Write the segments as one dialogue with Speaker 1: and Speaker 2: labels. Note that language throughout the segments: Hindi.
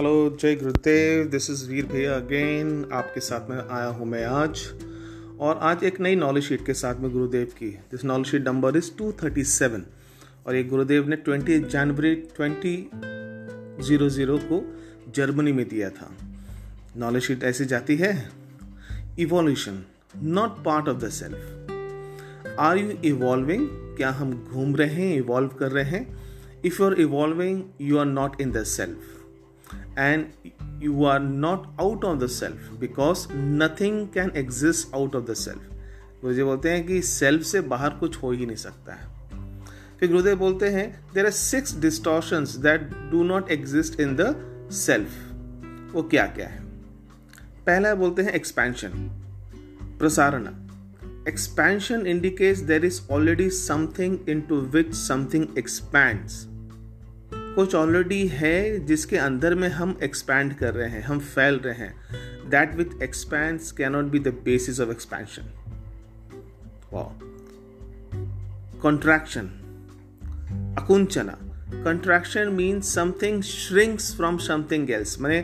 Speaker 1: हेलो जय गुरुदेव दिस इज़ वीर भैया अगेन आपके साथ में आया हूँ मैं आज। और आज एक नई नॉलेज शीट के साथ में गुरुदेव की। This knowledge sheet number is 237 और ये गुरुदेव ने 20 जनवरी 2000 को जर्मनी में दिया था। नॉलेज शीट ऐसी जाती है evolution not part of the self are you evolving क्या हम घूम रहे हैं इवॉल्व कर रहे हैं? If you are evolving you are not in the self and you are not out of the self because nothing can exist out of the self. गुरुदेव बोलते हैं कि सेल्फ से बाहर कुछ हो ही नहीं सकता है। फिर गुरुदेव बोलते हैं there are six distortion that do not exist in the self वो क्या क्या है? पहला बोलते हैं एक्सपेंशन प्रसारण। Expansion indicates there is already something into which something expands कुछ ऑलरेडी है जिसके अंदर में हम एक्सपैंड कर रहे हैं, हम फैल रहे हैं। That with expand cannot be the basis of expansion contraction अकुंचना contraction means something shrinks from something else मैंने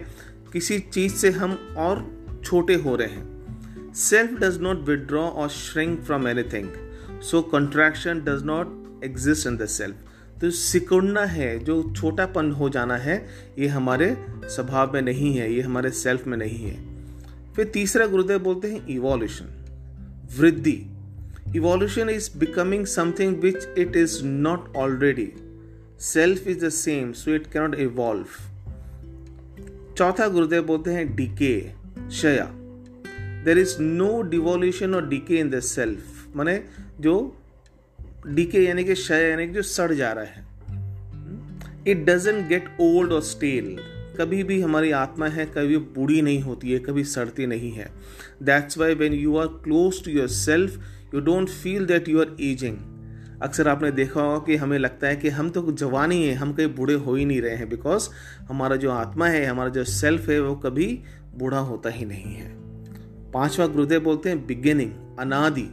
Speaker 1: किसी चीज़ से हम और छोटे हो रहे हैं। Self does not withdraw or shrink from anything so contraction does not exist in the self तो सिकुड़ना है, जो छोटापन हो जाना है, ये हमारे स्वभाव में नहीं है, ये हमारे सेल्फ में नहीं है। फिर तीसरा गुरुदेव बोलते हैं इवोल्यूशन वृद्धि। Evolution is becoming something which it is not already self is the same so it cannot evolve चौथा गुरुदेव बोलते हैं डीके शया देर इज़ नो डिवोल्यूशन और डीके इन द सेल्फ माने जो डीके यानी कि क्षय, यानी कि जो सड़ जा रहा है। It doesn't get old or stale कभी भी हमारी आत्मा है, कभी बूढ़ी नहीं होती है, कभी सड़ती नहीं है। That's why when you are close to your self you don't feel that you are ageing अक्सर आपने देखा होगा कि हमें लगता है कि हम तो जवान ही हैं, हम कहीं बूढ़े हो ही नहीं रहे हैं बिकॉज़ हमारा जो आत्मा है, हमारा जो सेल्फ है, वो कभी बूढ़ा होता ही नहीं है। पांचवा गुरुदेव बोलते हैं बिगिनिंग अनादि।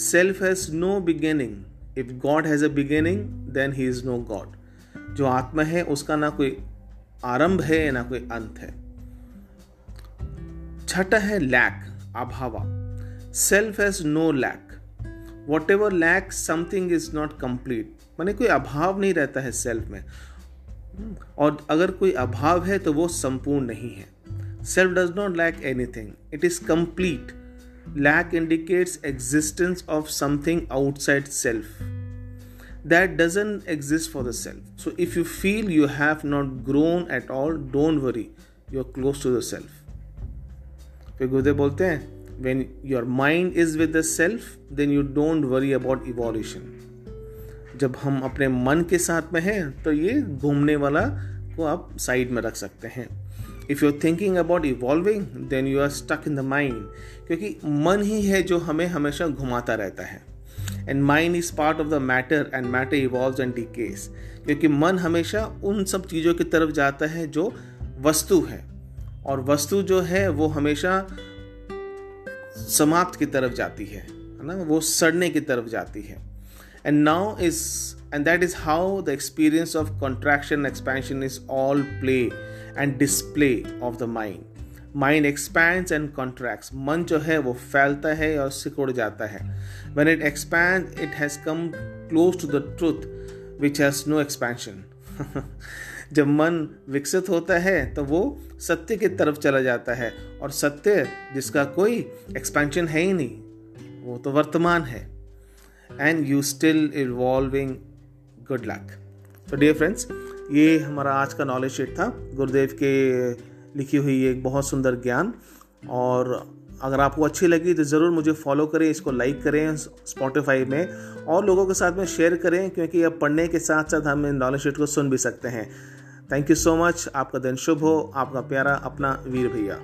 Speaker 1: Self has no beginning if God has a beginning then he is no God जो आत्मा है, उसका ना कोई आरंभ है, ना कोई अंत है। छठा है lack अभावा। Self has no lack whatever lack something is not complete मैंने कोई अभाव नहीं रहता है सेल्फ में। और अगर कोई अभाव है तो वो संपूर्ण नहीं है। Self does not lack anything it is complete lack indicates existence of something outside self that doesn't exist for the self so if you feel you have not grown at all don't worry you're close to the self फिर गुरुदेव बोलते हैं when your mind is with the self then you don't worry about evolution जब हम अपने मन के साथ में हैं तो ये घूमने वाला को आप साइड में रख सकते हैं if you are thinking about evolving then you are stuck in the mind क्योंकि मन ही है जो हमें हमेशा घुमाता रहता है। And mind is part of the matter and matter evolve and decays क्योंकि मन हमेशा उन सब चीज़ों की तरफ़ जाता है जो वस्तु है। और वस्तु जो है, वो हमेशा समाप्त की तरफ़ जाती है है ना? वो सड़ने की तरफ़ जाती है। And now is and that is how the experience of contraction and expansion is all play and display of the mind. Mind expands and contracts मन जो है वो फैलता है और सिकुड़ जाता है। When it expand it has come close to the truth which has no expansion जब मन विकसित होता है तो वो सत्य की तरफ़ चला जाता है। और सत्य जिसका कोई एक्सपेंशन है ही नहीं, वो तो वर्तमान है। And you still evolving good luck तो डियर फ्रेंड्स ये हमारा आज का नॉलेज शीट था। गुरुदेव के लिखी हुई एक बहुत सुंदर ज्ञान। और अगर आपको अच्छी लगी तो ज़रूर मुझे फॉलो करें, इसको लाइक करें स्पॉटिफाई में। और लोगों के साथ में शेयर करें, क्योंकि अब पढ़ने के साथ साथ हम नॉलेज शीट को सुन भी सकते हैं। थैंक यू सो मच आपका दिन शुभ हो। आपका प्यारा, अपना वीर भैया।